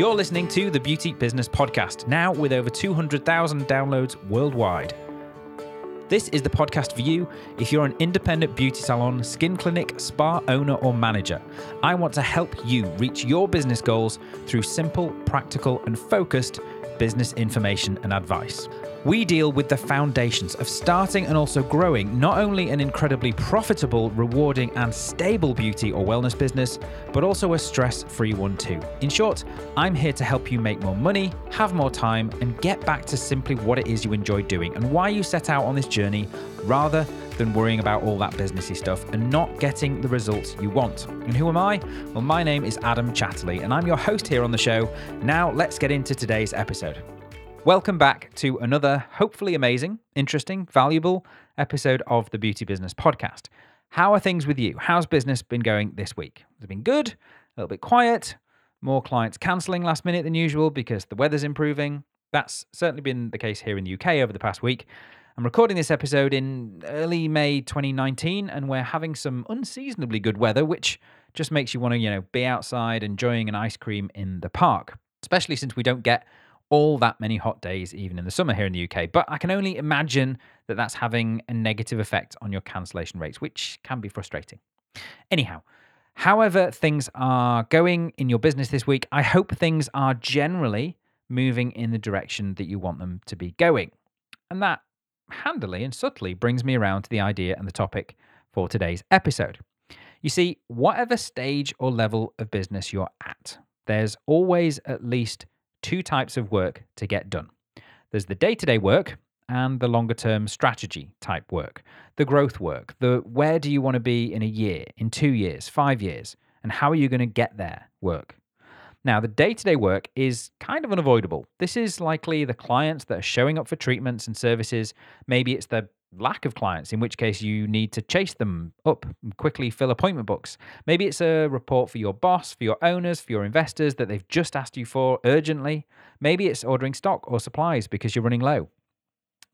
You're listening to the Beauty Business Podcast, now with over 200,000 downloads worldwide. This is the podcast for you if you're an independent beauty salon, skin clinic, spa owner, or manager. I want to help you reach your business goals through simple, practical, and focused business information and advice. We deal with the foundations of starting and also growing not only an incredibly profitable, rewarding, and stable beauty or wellness business, but also a stress free one too. In short, I'm here to help you make more money, have more time, and get back to simply what it is you enjoy doing and why you set out on this journey rather than worrying about all that businessy stuff and not getting the results you want. And who am I? Well, my name is Adam Chatterley, and I'm your host here on the show. Now, let's get into today's episode. Welcome back to another hopefully amazing, interesting, valuable episode of the Beauty Business Podcast. How are things with you? How's business been going this week? Has it been good? A little bit quiet? More clients cancelling last minute than usual because the weather's improving? That's certainly been the case here in the UK over the past week. I'm recording this episode in early May 2019, and we're having some unseasonably good weather, which just makes you want to, you know, be outside enjoying an ice cream in the park, especially since we don't get all that many hot days, even in the summer here in the UK. But I can only imagine that that's having a negative effect on your cancellation rates, which can be frustrating. Anyhow, however things are going in your business this week, I hope things are generally moving in the direction that you want them to be going. And that handily and subtly brings me around to the idea and the topic for today's episode. You see, whatever stage or level of business you're at, there's always at least two types of work to get done there's the day to day work and the longer term strategy type work, the growth work, the where do you want to be in a year, in two years, five years, and how are you going to get there work. Now, the day to day work is kind of unavoidable. This is likely the clients that are showing up for treatments and services. Maybe it's the lack of clients, in which case you need to chase them up and quickly fill appointment books. Maybe it's a report for your boss, for your owners, for your investors that they've just asked you for urgently. Maybe it's ordering stock or supplies because you're running low.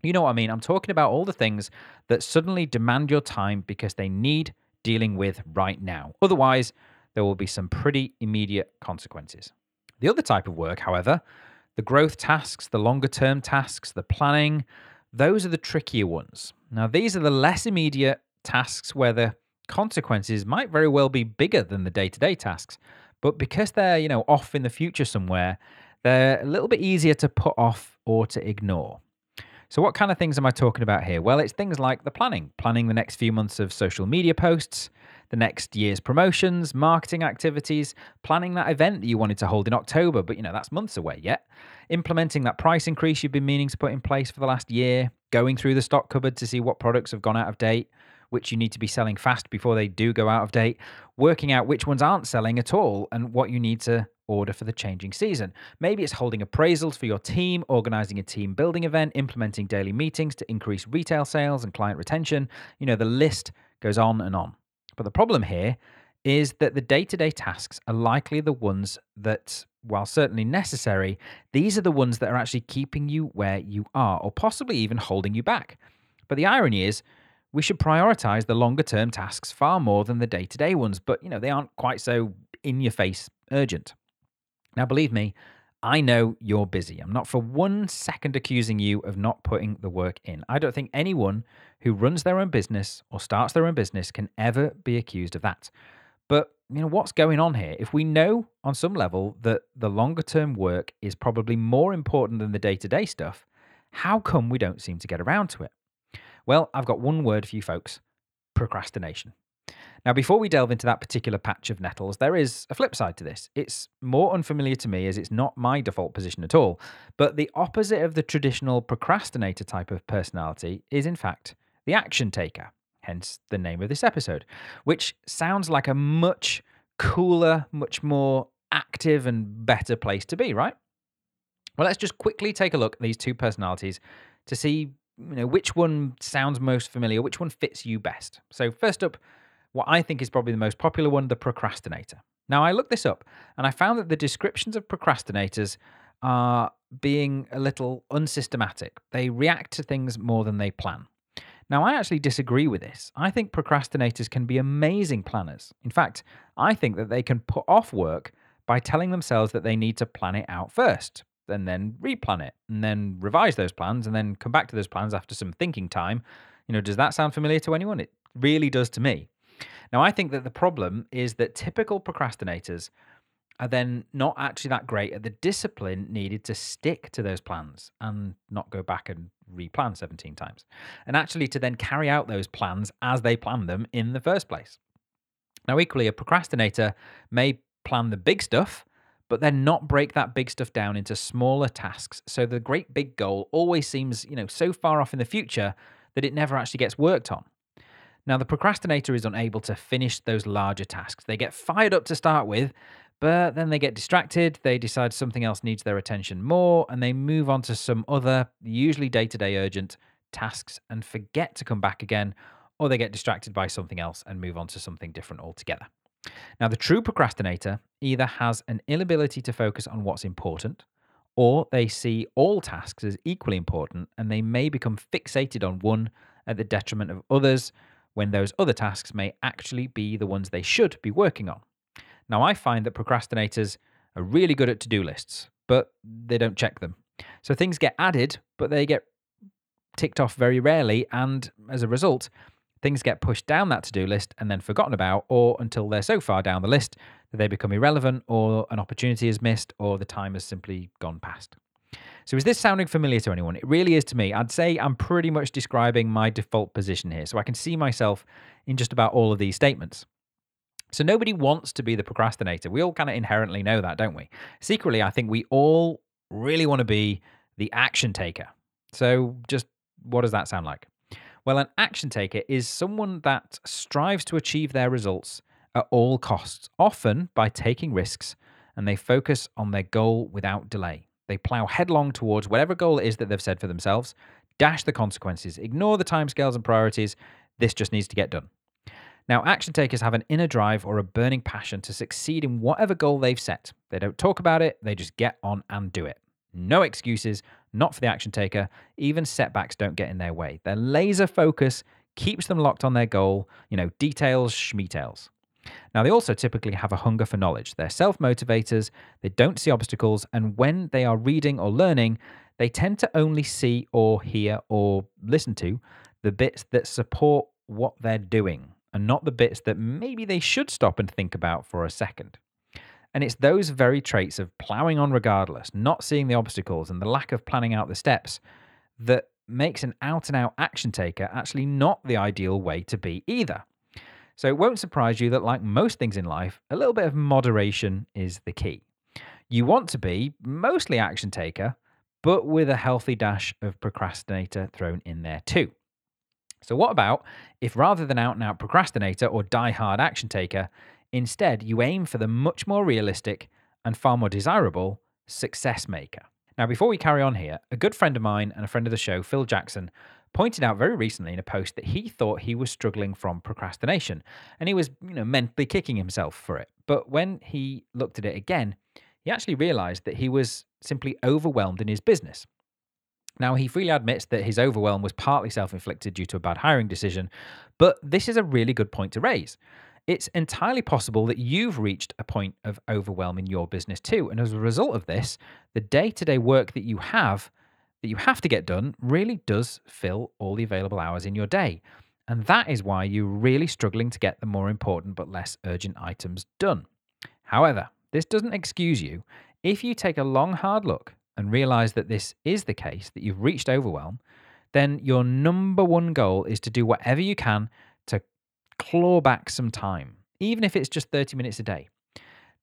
You know what I mean? I'm talking about all the things that suddenly demand your time because they need dealing with right now. Otherwise, there will be some pretty immediate consequences. The other type of work, however, the growth tasks, the longer term tasks, the planning, those are the trickier ones. Now, these are the less immediate tasks where the consequences might very well be bigger than the day to day tasks. But because they're, you know, off in the future somewhere, they're a little bit easier to put off or to ignore. So, what kind of things am I talking about here? Well, it's things like the planning, planning the next few months of social media posts, the next year's promotions, marketing activities, planning that event that you wanted to hold in October, but you know, that's months away yet. Implementing that price increase you've been meaning to put in place for the last year, going through the stock cupboard to see what products have gone out of date, which you need to be selling fast before they do go out of date, working out which ones aren't selling at all and what you need to order for the changing season. Maybe it's holding appraisals for your team, organizing a team building event, implementing daily meetings to increase retail sales and client retention. You know, the list goes on and on. But the problem here is that the day to day tasks are likely the ones that, while certainly necessary, these are the ones that are actually keeping you where you are, or possibly even holding you back. But the irony is, we should prioritize the longer term tasks far more than the day to day ones, but you know, they aren't quite so in your face urgent. Now, believe me, I know you're busy. I'm not for one second accusing you of not putting the work in. I don't think anyone who runs their own business or starts their own business can ever be accused of that. But you know what's going on here? If we know on some level that the longer term work is probably more important than the day-to-day stuff, how come we don't seem to get around to it? Well, I've got one word for you folks. Procrastination. Now, before we delve into that particular patch of nettles, there is a flip side to this. It's more unfamiliar to me as it's not my default position at all. But the opposite of the traditional procrastinator type of personality is, in fact, the action taker, hence the name of this episode, which sounds like a much cooler, much more active and better place to be, right? Well, let's just quickly take a look at these two personalities to see you know which one sounds most familiar, which one fits you best. So first up, what I think is probably the most popular one, the procrastinator. Now, I looked this up and I found that the descriptions of procrastinators are being a little unsystematic. They react to things more than they plan. Now, I actually disagree with this. I think procrastinators can be amazing planners. In fact, I think that they can put off work by telling themselves that they need to plan it out first, and then replan it, and then revise those plans, and then come back to those plans after some thinking time. You know, does that sound familiar to anyone? It really does to me. Now, I think that the problem is that typical procrastinators are then not actually that great at the discipline needed to stick to those plans and not go back and replan 17 times. And actually to then carry out those plans as they planned them in the first place. Now, equally, a procrastinator may plan the big stuff, but then not break that big stuff down into smaller tasks. So the great big goal always seems, you know, so far off in the future that it never actually gets worked on. Now, the procrastinator is unable to finish those larger tasks. They get fired up to start with, but then they get distracted, they decide something else needs their attention more, and they move on to some other, usually day to day urgent tasks and forget to come back again, or they get distracted by something else and move on to something different altogether. Now, the true procrastinator either has an inability to focus on what's important, or they see all tasks as equally important and they may become fixated on one at the detriment of others when those other tasks may actually be the ones they should be working on. Now, I find that procrastinators are really good at to do lists, but they don't check them. So things get added, but they get ticked off very rarely. And as a result, things get pushed down that to do list and then forgotten about, or until they're so far down the list that they become irrelevant, or an opportunity is missed, or the time has simply gone past. So, is this sounding familiar to anyone? It really is to me. I'd say I'm pretty much describing my default position here. So, I can see myself in just about all of these statements. So nobody wants to be the procrastinator. We all kind of inherently know that, don't we? Secretly, I think we all really want to be the action taker. So just what does that sound like? Well, an action taker is someone that strives to achieve their results at all costs, often by taking risks, and they focus on their goal without delay. They plow headlong towards whatever goal it is that they've set for themselves, dash the consequences, ignore the timescales and priorities. This just needs to get done. Now, action takers have an inner drive or a burning passion to succeed in whatever goal they've set. They don't talk about it, they just get on and do it. No excuses, not for the action taker. Even setbacks don't get in their way. Their laser focus keeps them locked on their goal, you know, details, schmetails. Now, they also typically have a hunger for knowledge. They're self motivators, they don't see obstacles, and when they are reading or learning, they tend to only see or hear or listen to the bits that support what they're doing and not the bits that maybe they should stop and think about for a second. And it's those very traits of ploughing on regardless, not seeing the obstacles, and the lack of planning out the steps that makes an out and out action taker actually not the ideal way to be either. So it won't surprise you that, like most things in life, a little bit of moderation is the key. You want to be mostly action taker, but with a healthy dash of procrastinator thrown in there too. So, what about if rather than out and out procrastinator or die hard action taker, instead you aim for the much more realistic and far more desirable success maker? Now, before we carry on here, a good friend of mine and a friend of the show, Phil Jackson, pointed out very recently in a post that he thought he was struggling from procrastination and he was, you know, mentally kicking himself for it. But when he looked at it again, he actually realized that he was simply overwhelmed in his business. Now, he freely admits that his overwhelm was partly self inflicted due to a bad hiring decision, but this is a really good point to raise. It's entirely possible that you've reached a point of overwhelm in your business too. And as a result of this, the day to day work that you have, that you have to get done, really does fill all the available hours in your day. And that is why you're really struggling to get the more important but less urgent items done. However, this doesn't excuse you. If you take a long, hard look and realize that this is the case, that you've reached overwhelm, then your number one goal is to do whatever you can to claw back some time, even if it's just 30 minutes a day.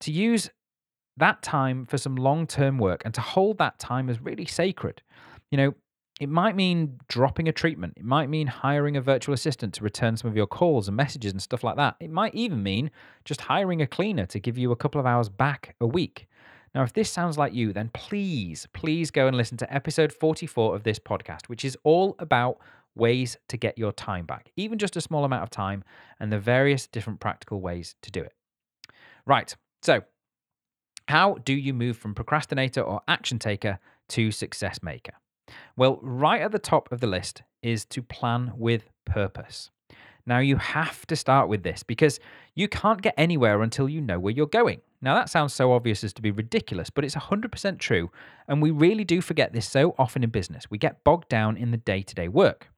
To use that time for some long term work and to hold that time as really sacred. You know, it might mean dropping a treatment. It might mean hiring a virtual assistant to return some of your calls and messages and stuff like that. It might even mean just hiring a cleaner to give you a couple of hours back a week. Now, if this sounds like you, then please, please go and listen to episode 44 of this podcast, which is all about ways to get your time back, even just a small amount of time, and the various different practical ways to do it. Right. So, how do you move from procrastinator or action taker to success maker? Well, right at the top of the list is to plan with purpose. Now, you have to start with this because you can't get anywhere until you know where you're going. Now, that sounds so obvious as to be ridiculous, but it's 100% true. And we really do forget this so often in business. We get bogged down in the day to day work.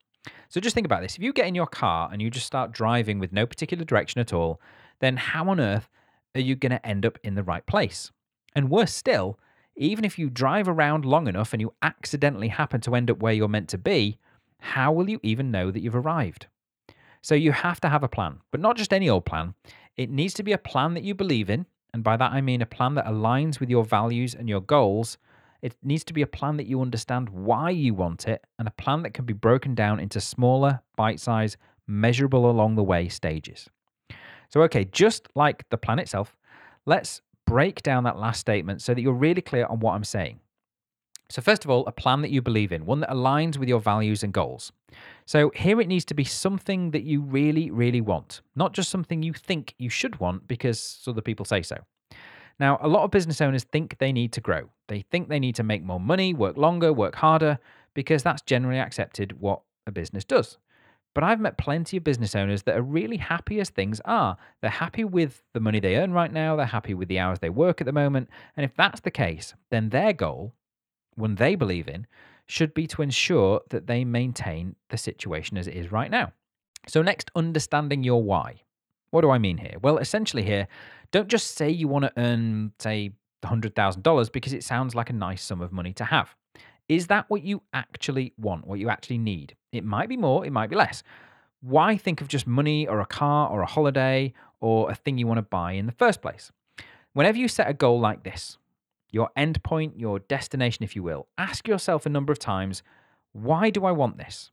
So just think about this. If you get in your car and you just start driving with no particular direction at all, then how on earth are you going to end up in the right place? And worse still, even if you drive around long enough and you accidentally happen to end up where you're meant to be, how will you even know that you've arrived? So you have to have a plan, but not just any old plan. It needs to be a plan that you believe in. And by that, I mean a plan that aligns with your values and your goals. It needs to be a plan that you understand why you want it and a plan that can be broken down into smaller, bite sized, measurable along the way stages. So, okay, just like the plan itself, let's break down that last statement so that you're really clear on what I'm saying. So, first of all, a plan that you believe in, one that aligns with your values and goals. So, here it needs to be something that you really, really want, not just something you think you should want because other people say so. Now, a lot of business owners think they need to grow. They think they need to make more money, work longer, work harder, because that's generally accepted what a business does. But I've met plenty of business owners that are really happy as things are. They're happy with the money they earn right now, they're happy with the hours they work at the moment. And if that's the case, then their goal one they believe in, should be to ensure that they maintain the situation as it is right now. So, next, understanding your why. What do I mean here? Well, essentially, here, don't just say you want to earn, say, $100,000 because it sounds like a nice sum of money to have. Is that what you actually want, what you actually need? It might be more, it might be less. Why think of just money or a car or a holiday or a thing you want to buy in the first place? Whenever you set a goal like this, your endpoint, your destination, if you will, ask yourself a number of times, why do I want this?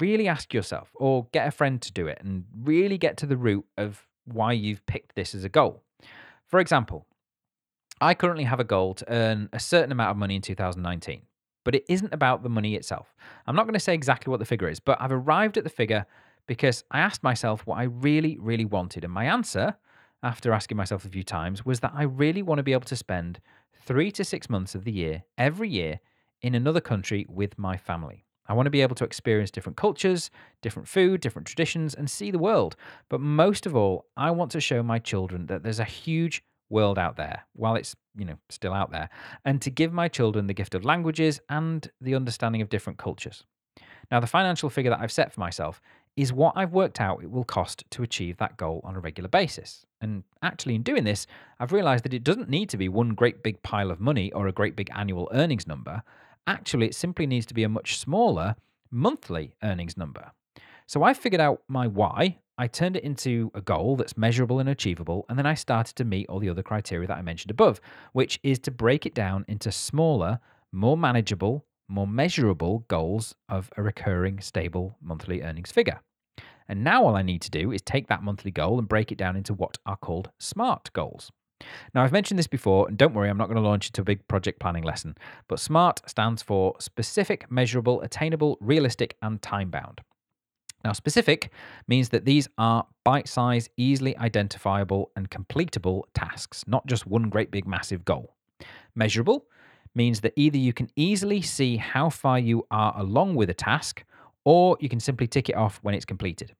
Really ask yourself, or get a friend to do it and really get to the root of why you've picked this as a goal. For example, I currently have a goal to earn a certain amount of money in 2019, but it isn't about the money itself. I'm not going to say exactly what the figure is, but I've arrived at the figure because I asked myself what I really, really wanted. And my answer, after asking myself a few times, was that I really want to be able to spend three to six months of the year, every year, in another country with my family. I want to be able to experience different cultures, different food, different traditions, and see the world. But most of all, I want to show my children that there's a huge world out there while it's you know still out there and to give my children the gift of languages and the understanding of different cultures now the financial figure that i've set for myself is what I've worked out it will cost to achieve that goal on a regular basis. And actually, in doing this, I've realized that it doesn't need to be one great big pile of money or a great big annual earnings number. Actually, it simply needs to be a much smaller monthly earnings number. So I figured out my why, I turned it into a goal that's measurable and achievable, and then I started to meet all the other criteria that I mentioned above, which is to break it down into smaller, more manageable, more measurable goals of a recurring, stable monthly earnings figure. And now all I need to do is take that monthly goal and break it down into what are called SMART goals. Now, I've mentioned this before, and don't worry, I'm not going to launch into a big project planning lesson, but SMART stands for specific, measurable, attainable, realistic, and time bound. Now, specific means that these are bite sized, easily identifiable, and completable tasks, not just one great big massive goal. Measurable means that either you can easily see how far you are along with a task, or you can simply tick it off when it's completed.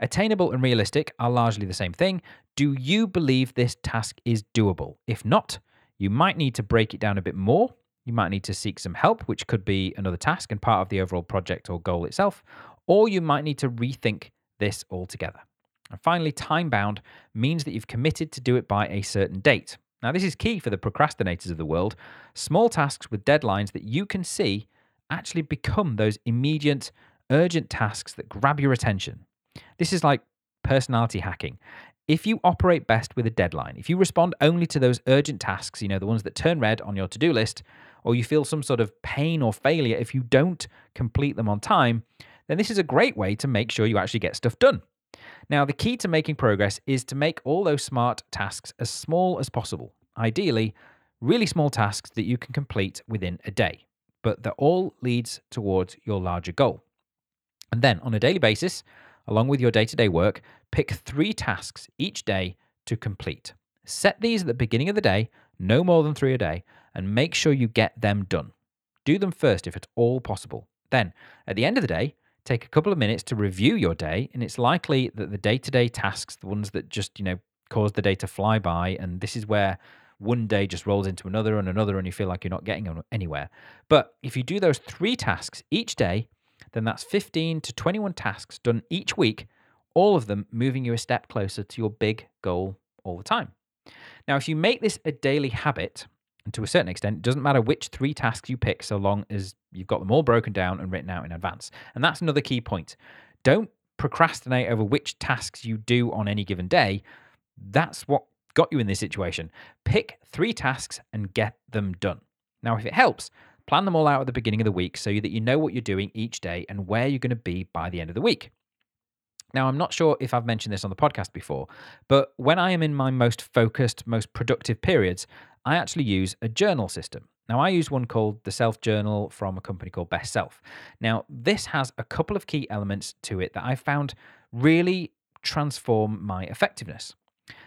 Attainable and realistic are largely the same thing. Do you believe this task is doable? If not, you might need to break it down a bit more. You might need to seek some help, which could be another task and part of the overall project or goal itself, or you might need to rethink this altogether. And finally, time bound means that you've committed to do it by a certain date. Now, this is key for the procrastinators of the world. Small tasks with deadlines that you can see actually become those immediate, urgent tasks that grab your attention. This is like personality hacking. If you operate best with a deadline, if you respond only to those urgent tasks, you know, the ones that turn red on your to do list, or you feel some sort of pain or failure if you don't complete them on time, then this is a great way to make sure you actually get stuff done. Now, the key to making progress is to make all those smart tasks as small as possible. Ideally, really small tasks that you can complete within a day, but that all leads towards your larger goal. And then on a daily basis, along with your day to day work, pick three tasks each day to complete. Set these at the beginning of the day, no more than three a day, and make sure you get them done. Do them first if at all possible. Then, at the end of the day, take a couple of minutes to review your day, and it's likely that the day to day tasks, the ones that just, you know, cause the day to fly by, and this is where one day just rolls into another and another, and you feel like you're not getting anywhere. But if you do those three tasks each day, then that's 15 to 21 tasks done each week, all of them moving you a step closer to your big goal all the time. Now, if you make this a daily habit, and to a certain extent, it doesn't matter which three tasks you pick so long as you've got them all broken down and written out in advance. And that's another key point. Don't procrastinate over which tasks you do on any given day. That's what got you in this situation. Pick three tasks and get them done. Now, if it helps, plan them all out at the beginning of the week so that you know what you're doing each day and where you're going to be by the end of the week. Now, I'm not sure if I've mentioned this on the podcast before, but when I am in my most focused, most productive periods, I actually use a journal system. Now, I use one called the Self Journal from a company called Best Self. Now, this has a couple of key elements to it that I found really transform my effectiveness.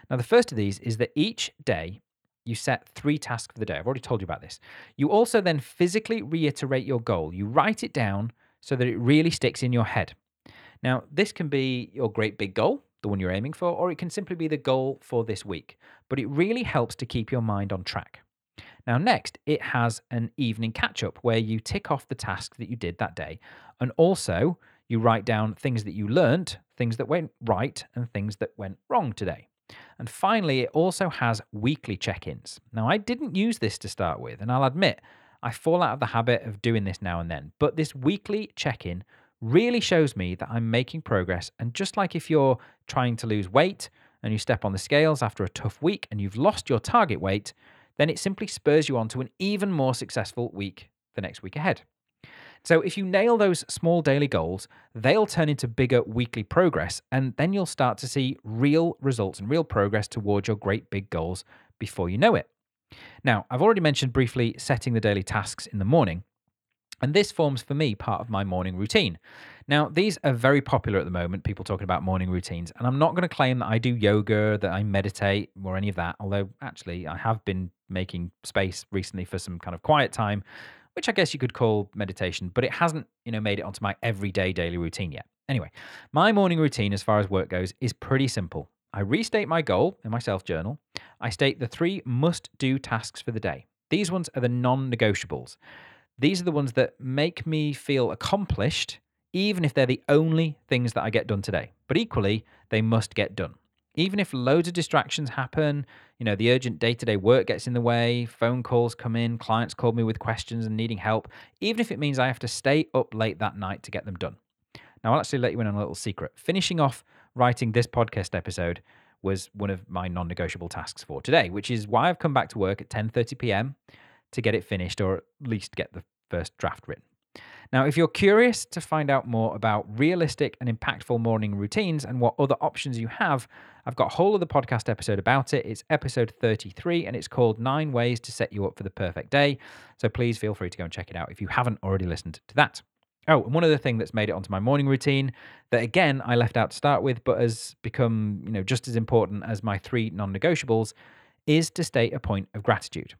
Now, the first of these is that each day you set three tasks for the day. I've already told you about this. You also then physically reiterate your goal. You write it down so that it really sticks in your head. Now, this can be your great big goal, the one you're aiming for, or it can simply be the goal for this week. But it really helps to keep your mind on track. Now, next, it has an evening catch up where you tick off the tasks that you did that day. And also, you write down things that you learned, things that went right, and things that went wrong today. And finally, it also has weekly check ins. Now, I didn't use this to start with, and I'll admit, I fall out of the habit of doing this now and then. But this weekly check in really shows me that I'm making progress. And just like if you're trying to lose weight and you step on the scales after a tough week and you've lost your target weight, then it simply spurs you on to an even more successful week the next week ahead. So, if you nail those small daily goals, they'll turn into bigger weekly progress, and then you'll start to see real results and real progress towards your great big goals before you know it. Now, I've already mentioned briefly setting the daily tasks in the morning, and this forms for me part of my morning routine. Now, these are very popular at the moment, people talking about morning routines. And I'm not going to claim that I do yoga, that I meditate, or any of that. Although, actually, I have been making space recently for some kind of quiet time, which I guess you could call meditation, but it hasn't, you know, made it onto my everyday daily routine yet. Anyway, my morning routine as far as work goes is pretty simple. I restate my goal in my self journal. I state the three must do tasks for the day. These ones are the non negotiables. These are the ones that make me feel accomplished, even if they're the only things that I get done today. But equally, they must get done. Even if loads of distractions happen, you know, the urgent day to day work gets in the way, phone calls come in, clients call me with questions and needing help, even if it means I have to stay up late that night to get them done. Now, I'll actually let you in on a little secret. Finishing off writing this podcast episode was one of my non-negotiable tasks for today, which is why I've come back to work at 10:30 p.m to get it finished or at least get the first draft written. Now, if you're curious to find out more about realistic and impactful morning routines and what other options you have, I've got a whole other podcast episode about it. It's episode 33 and it's called Nine Ways to Set You Up for the Perfect Day. So please feel free to go and check it out if you haven't already listened to that. Oh, and one other thing that's made it onto my morning routine that again I left out to start with, but has become, you know, just as important as my three non-negotiables is to state a point of gratitude.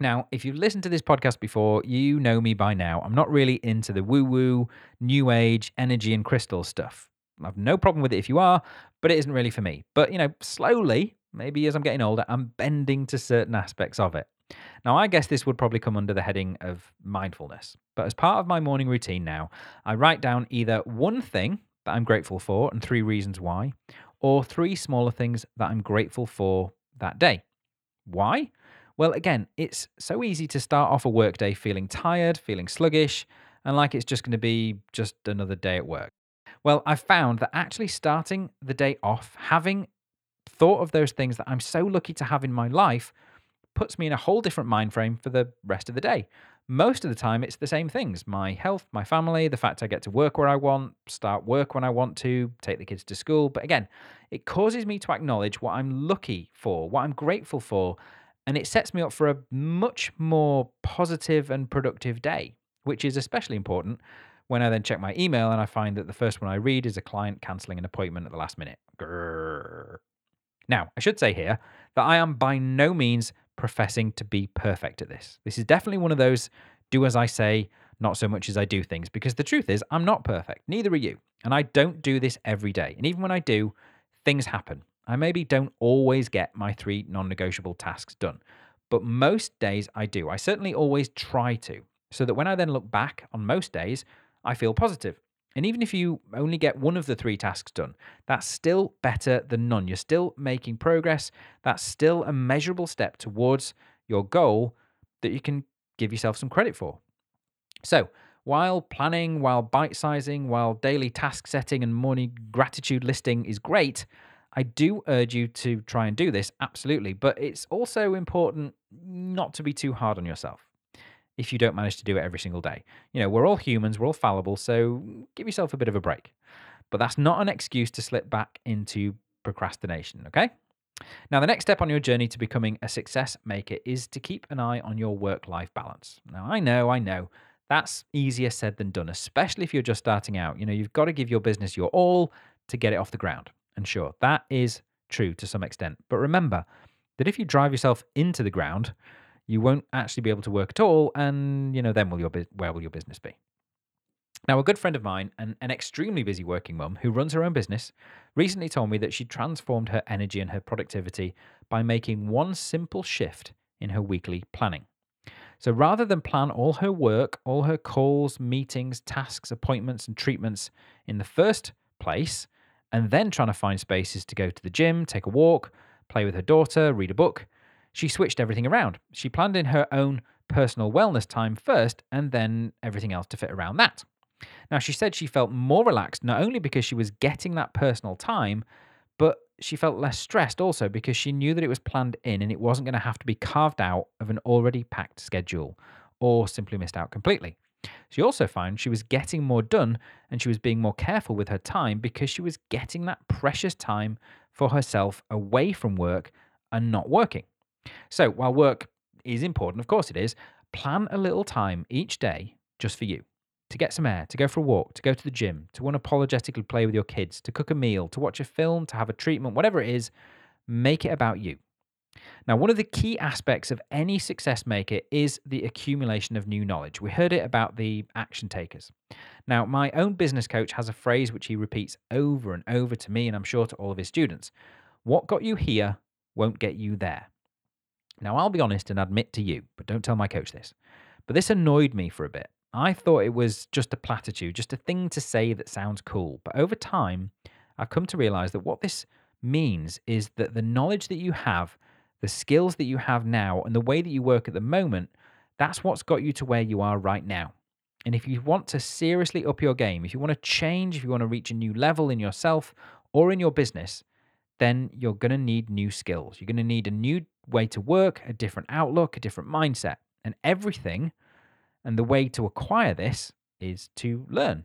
Now, if you've listened to this podcast before, you know me by now. I'm not really into the woo woo, new age, energy, and crystal stuff. I've no problem with it if you are, but it isn't really for me. But, you know, slowly, maybe as I'm getting older, I'm bending to certain aspects of it. Now, I guess this would probably come under the heading of mindfulness. But as part of my morning routine now, I write down either one thing that I'm grateful for and three reasons why, or three smaller things that I'm grateful for that day. Why? Well, again, it's so easy to start off a workday feeling tired, feeling sluggish, and like it's just going to be just another day at work. Well, I've found that actually starting the day off, having thought of those things that I'm so lucky to have in my life, puts me in a whole different mind frame for the rest of the day. Most of the time, it's the same things my health, my family, the fact I get to work where I want, start work when I want to, take the kids to school. But again, it causes me to acknowledge what I'm lucky for, what I'm grateful for, and it sets me up for a much more positive and productive day, which is especially important when I then check my email and I find that the first one I read is a client cancelling an appointment at the last minute. Grrr. Now, I should say here that I am by no means professing to be perfect at this. This is definitely one of those do as I say, not so much as I do things, because the truth is, I'm not perfect. Neither are you. And I don't do this every day. And even when I do, things happen. I maybe don't always get my three non negotiable tasks done, but most days I do. I certainly always try to, so that when I then look back on most days, I feel positive. And even if you only get one of the three tasks done, that's still better than none. You're still making progress. That's still a measurable step towards your goal that you can give yourself some credit for. So, while planning, while bite sizing, while daily task setting and morning gratitude listing is great, I do urge you to try and do this, absolutely. But it's also important not to be too hard on yourself if you don't manage to do it every single day. You know, we're all humans, we're all fallible, so give yourself a bit of a break. But that's not an excuse to slip back into procrastination, okay? Now, the next step on your journey to becoming a success maker is to keep an eye on your work life balance. Now, I know, I know, that's easier said than done, especially if you're just starting out. You know, you've got to give your business your all to get it off the ground. And sure, that is true to some extent. But remember that if you drive yourself into the ground, you won't actually be able to work at all. And, you know, then will your, where will your business be? Now, a good friend of mine, and an extremely busy working mum who runs her own business, recently told me that she transformed her energy and her productivity by making one simple shift in her weekly planning. So rather than plan all her work, all her calls, meetings, tasks, appointments, and treatments in the first place, and then trying to find spaces to go to the gym, take a walk, play with her daughter, read a book, she switched everything around. She planned in her own personal wellness time first, and then everything else to fit around that. Now, she said she felt more relaxed not only because she was getting that personal time, but she felt less stressed also because she knew that it was planned in and it wasn't going to have to be carved out of an already packed schedule or simply missed out completely. She also found she was getting more done and she was being more careful with her time because she was getting that precious time for herself away from work and not working. So, while work is important, of course it is, plan a little time each day just for you to get some air, to go for a walk, to go to the gym, to unapologetically play with your kids, to cook a meal, to watch a film, to have a treatment, whatever it is, make it about you. Now, one of the key aspects of any success maker is the accumulation of new knowledge. We heard it about the action takers. Now, my own business coach has a phrase which he repeats over and over to me, and I'm sure to all of his students What got you here won't get you there. Now, I'll be honest and admit to you, but don't tell my coach this. But this annoyed me for a bit. I thought it was just a platitude, just a thing to say that sounds cool. But over time, I've come to realize that what this means is that the knowledge that you have, the skills that you have now, and the way that you work at the moment, that's what's got you to where you are right now. And if you want to seriously up your game, if you want to change, if you want to reach a new level in yourself or in your business, then you're going to need new skills. You're going to need a new way to work, a different outlook, a different mindset. And everything and the way to acquire this is to learn.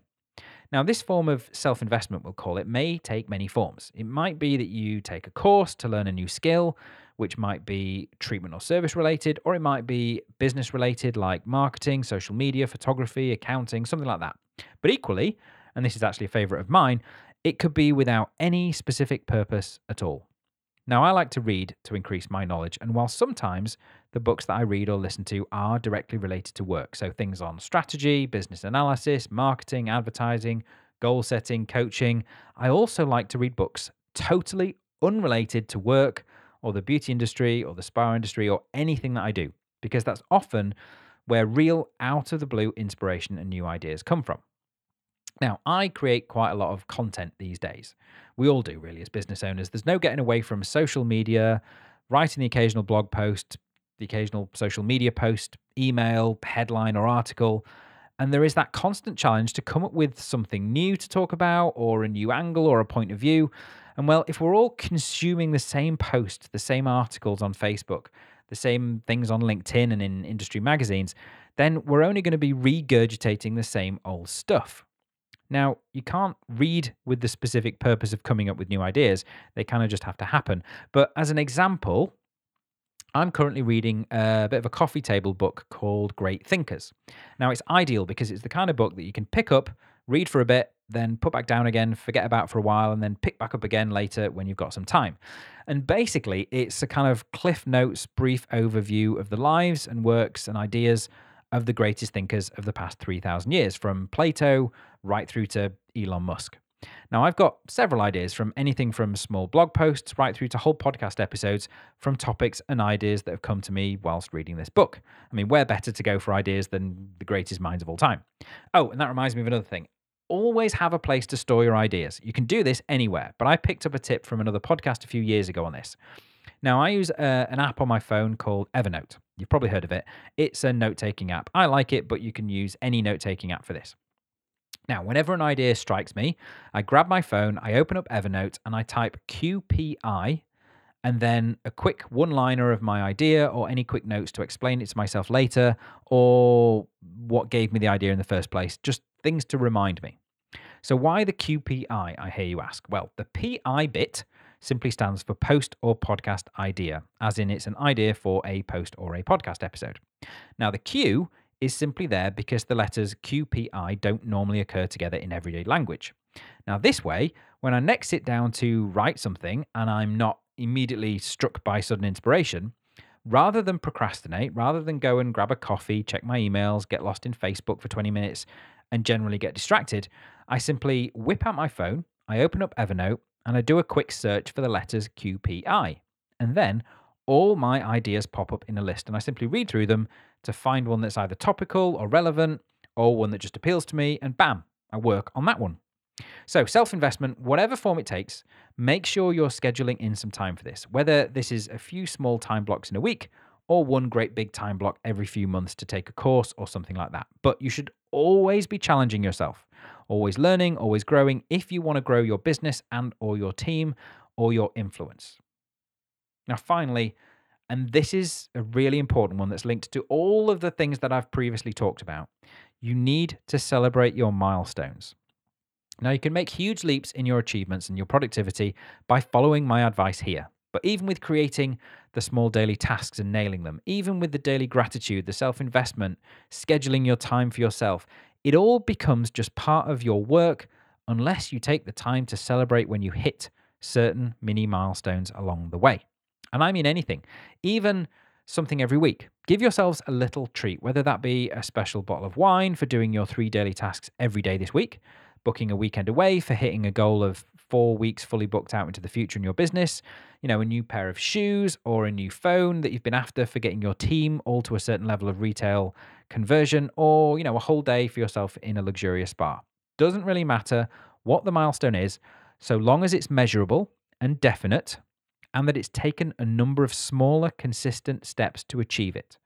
Now, this form of self investment, we'll call it, may take many forms. It might be that you take a course to learn a new skill, which might be treatment or service related, or it might be business related, like marketing, social media, photography, accounting, something like that. But equally, and this is actually a favorite of mine, it could be without any specific purpose at all. Now, I like to read to increase my knowledge, and while sometimes the books that I read or listen to are directly related to work, so things on strategy, business analysis, marketing, advertising, goal setting, coaching, I also like to read books totally unrelated to work or the beauty industry or the spa industry or anything that I do, because that's often where real out of the blue inspiration and new ideas come from. Now, I create quite a lot of content these days. We all do, really, as business owners. There's no getting away from social media, writing the occasional blog post, the occasional social media post, email, headline, or article. And there is that constant challenge to come up with something new to talk about, or a new angle, or a point of view. And well, if we're all consuming the same posts, the same articles on Facebook, the same things on LinkedIn and in industry magazines, then we're only going to be regurgitating the same old stuff. Now, you can't read with the specific purpose of coming up with new ideas, they kind of just have to happen. But as an example, I'm currently reading a bit of a coffee table book called Great Thinkers. Now, it's ideal because it's the kind of book that you can pick up, read for a bit, then put back down again, forget about for a while, and then pick back up again later when you've got some time. And basically, it's a kind of Cliff Notes brief overview of the lives and works and ideas of the greatest thinkers of the past 3,000 years, from Plato right through to Elon Musk. Now, I've got several ideas from anything from small blog posts right through to whole podcast episodes from topics and ideas that have come to me whilst reading this book. I mean, where better to go for ideas than the greatest minds of all time? Oh, and that reminds me of another thing. Always have a place to store your ideas. You can do this anywhere, but I picked up a tip from another podcast a few years ago on this. Now, I use uh, an app on my phone called Evernote. You've probably heard of it. It's a note taking app. I like it, but you can use any note taking app for this. Now, whenever an idea strikes me, I grab my phone, I open up Evernote, and I type QPI and then a quick one liner of my idea or any quick notes to explain it to myself later or what gave me the idea in the first place, just things to remind me. So, why the QPI, I hear you ask? Well, the PI bit simply stands for post or podcast idea, as in it's an idea for a post or a podcast episode. Now, the Q is simply there because the letters QPI don't normally occur together in everyday language. Now, this way, when I next sit down to write something and I'm not immediately struck by sudden inspiration, rather than procrastinate, rather than go and grab a coffee, check my emails, get lost in Facebook for 20 minutes, and generally get distracted, I simply whip out my phone, I open up Evernote, and I do a quick search for the letters QPI. And then all my ideas pop up in a list, and I simply read through them to find one that's either topical or relevant, or one that just appeals to me, and bam, I work on that one. So, self investment, whatever form it takes, make sure you're scheduling in some time for this, whether this is a few small time blocks in a week or one great big time block every few months to take a course or something like that. But you should always be challenging yourself, always learning, always growing if you want to grow your business and or your team or your influence. Now finally, and this is a really important one that's linked to all of the things that I've previously talked about. You need to celebrate your milestones. Now, you can make huge leaps in your achievements and your productivity by following my advice here. But even with creating the small daily tasks and nailing them, even with the daily gratitude, the self investment, scheduling your time for yourself, it all becomes just part of your work unless you take the time to celebrate when you hit certain mini milestones along the way. And I mean anything, even something every week. Give yourselves a little treat, whether that be a special bottle of wine for doing your three daily tasks every day this week, booking a weekend away for hitting a goal of four weeks fully booked out into the future in your business, you know, a new pair of shoes or a new phone that you've been after for getting your team all to a certain level of retail conversion, or, you know, a whole day for yourself in a luxurious spa. Doesn't really matter what the milestone is, so long as it's measurable and definite and that it's taken a number of smaller, consistent steps to achieve it.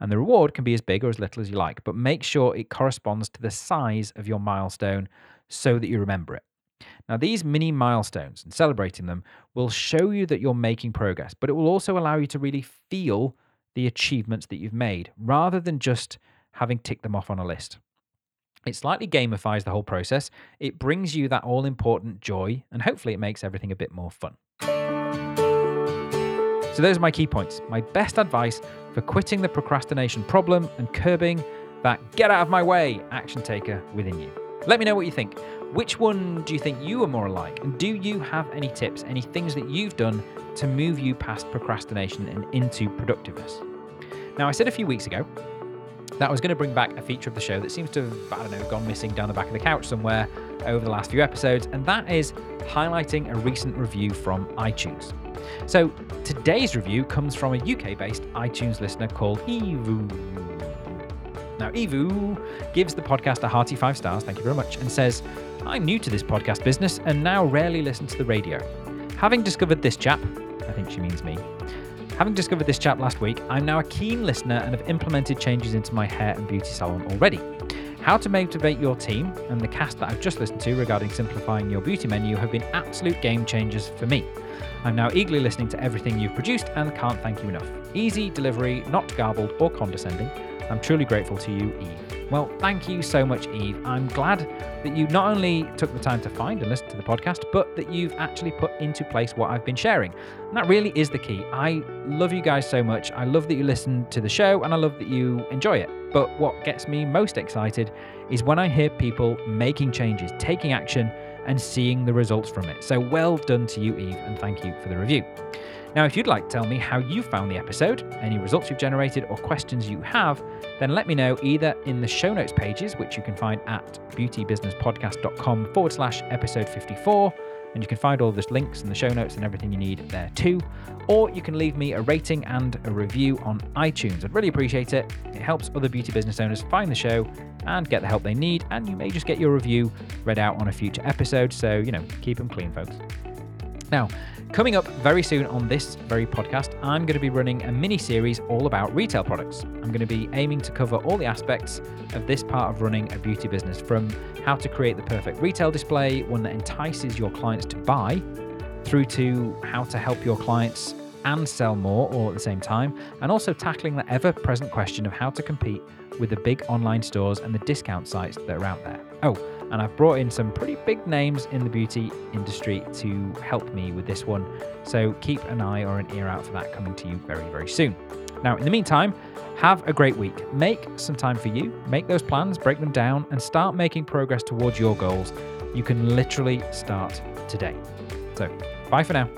And the reward can be as big or as little as you like, but make sure it corresponds to the size of your milestone so that you remember it. Now, these mini milestones and celebrating them will show you that you're making progress, but it will also allow you to really feel the achievements that you've made rather than just having ticked them off on a list. It slightly gamifies the whole process, it brings you that all important joy, and hopefully it makes everything a bit more fun. So, those are my key points. My best advice for quitting the procrastination problem and curbing that get out of my way action taker within you. Let me know what you think. Which one do you think you are more alike? And do you have any tips, any things that you've done to move you past procrastination and into productiveness? Now, I said a few weeks ago that I was going to bring back a feature of the show that seems to have, I don't know, gone missing down the back of the couch somewhere over the last few episodes, and that is highlighting a recent review from iTunes. So today's review comes from a UK based iTunes listener called Evu. Now, Evu gives the podcast a hearty five stars, thank you very much, and says, I'm new to this podcast business and now rarely listen to the radio. Having discovered this chap, I think she means me, having discovered this chap last week, I'm now a keen listener and have implemented changes into my hair and beauty salon already. How to motivate your team and the cast that I've just listened to regarding simplifying your beauty menu have been absolute game changers for me. I'm now eagerly listening to everything you've produced and can't thank you enough. Easy delivery, not garbled or condescending. I'm truly grateful to you, Eve. Well, thank you so much, Eve. I'm glad that you not only took the time to find and listen to the podcast, but that you've actually put into place what I've been sharing. And that really is the key. I love you guys so much. I love that you listen to the show and I love that you enjoy it. But what gets me most excited is when I hear people making changes, taking action, and seeing the results from it. So well done to you, Eve, and thank you for the review. Now, if you'd like to tell me how you found the episode, any results you've generated, or questions you have, then let me know either in the show notes pages, which you can find at beautybusinesspodcast.com forward slash episode 54 and you can find all those links and the show notes and everything you need there too. Or you can leave me a rating and a review on iTunes. I'd really appreciate it. It helps other beauty business owners find the show and get the help they need, and you may just get your review read out on a future episode. So, you know, keep them clean, folks. Now, coming up very soon on this very podcast, I'm going to be running a mini series all about retail products. I'm going to be aiming to cover all the aspects of this part of running a beauty business from how to create the perfect retail display, one that entices your clients to buy, through to how to help your clients and sell more all at the same time, and also tackling the ever present question of how to compete with the big online stores and the discount sites that are out there. Oh, and I've brought in some pretty big names in the beauty industry to help me with this one. So keep an eye or an ear out for that coming to you very, very soon. Now, in the meantime, have a great week. Make some time for you, make those plans, break them down, and start making progress towards your goals. You can literally start today. So, bye for now.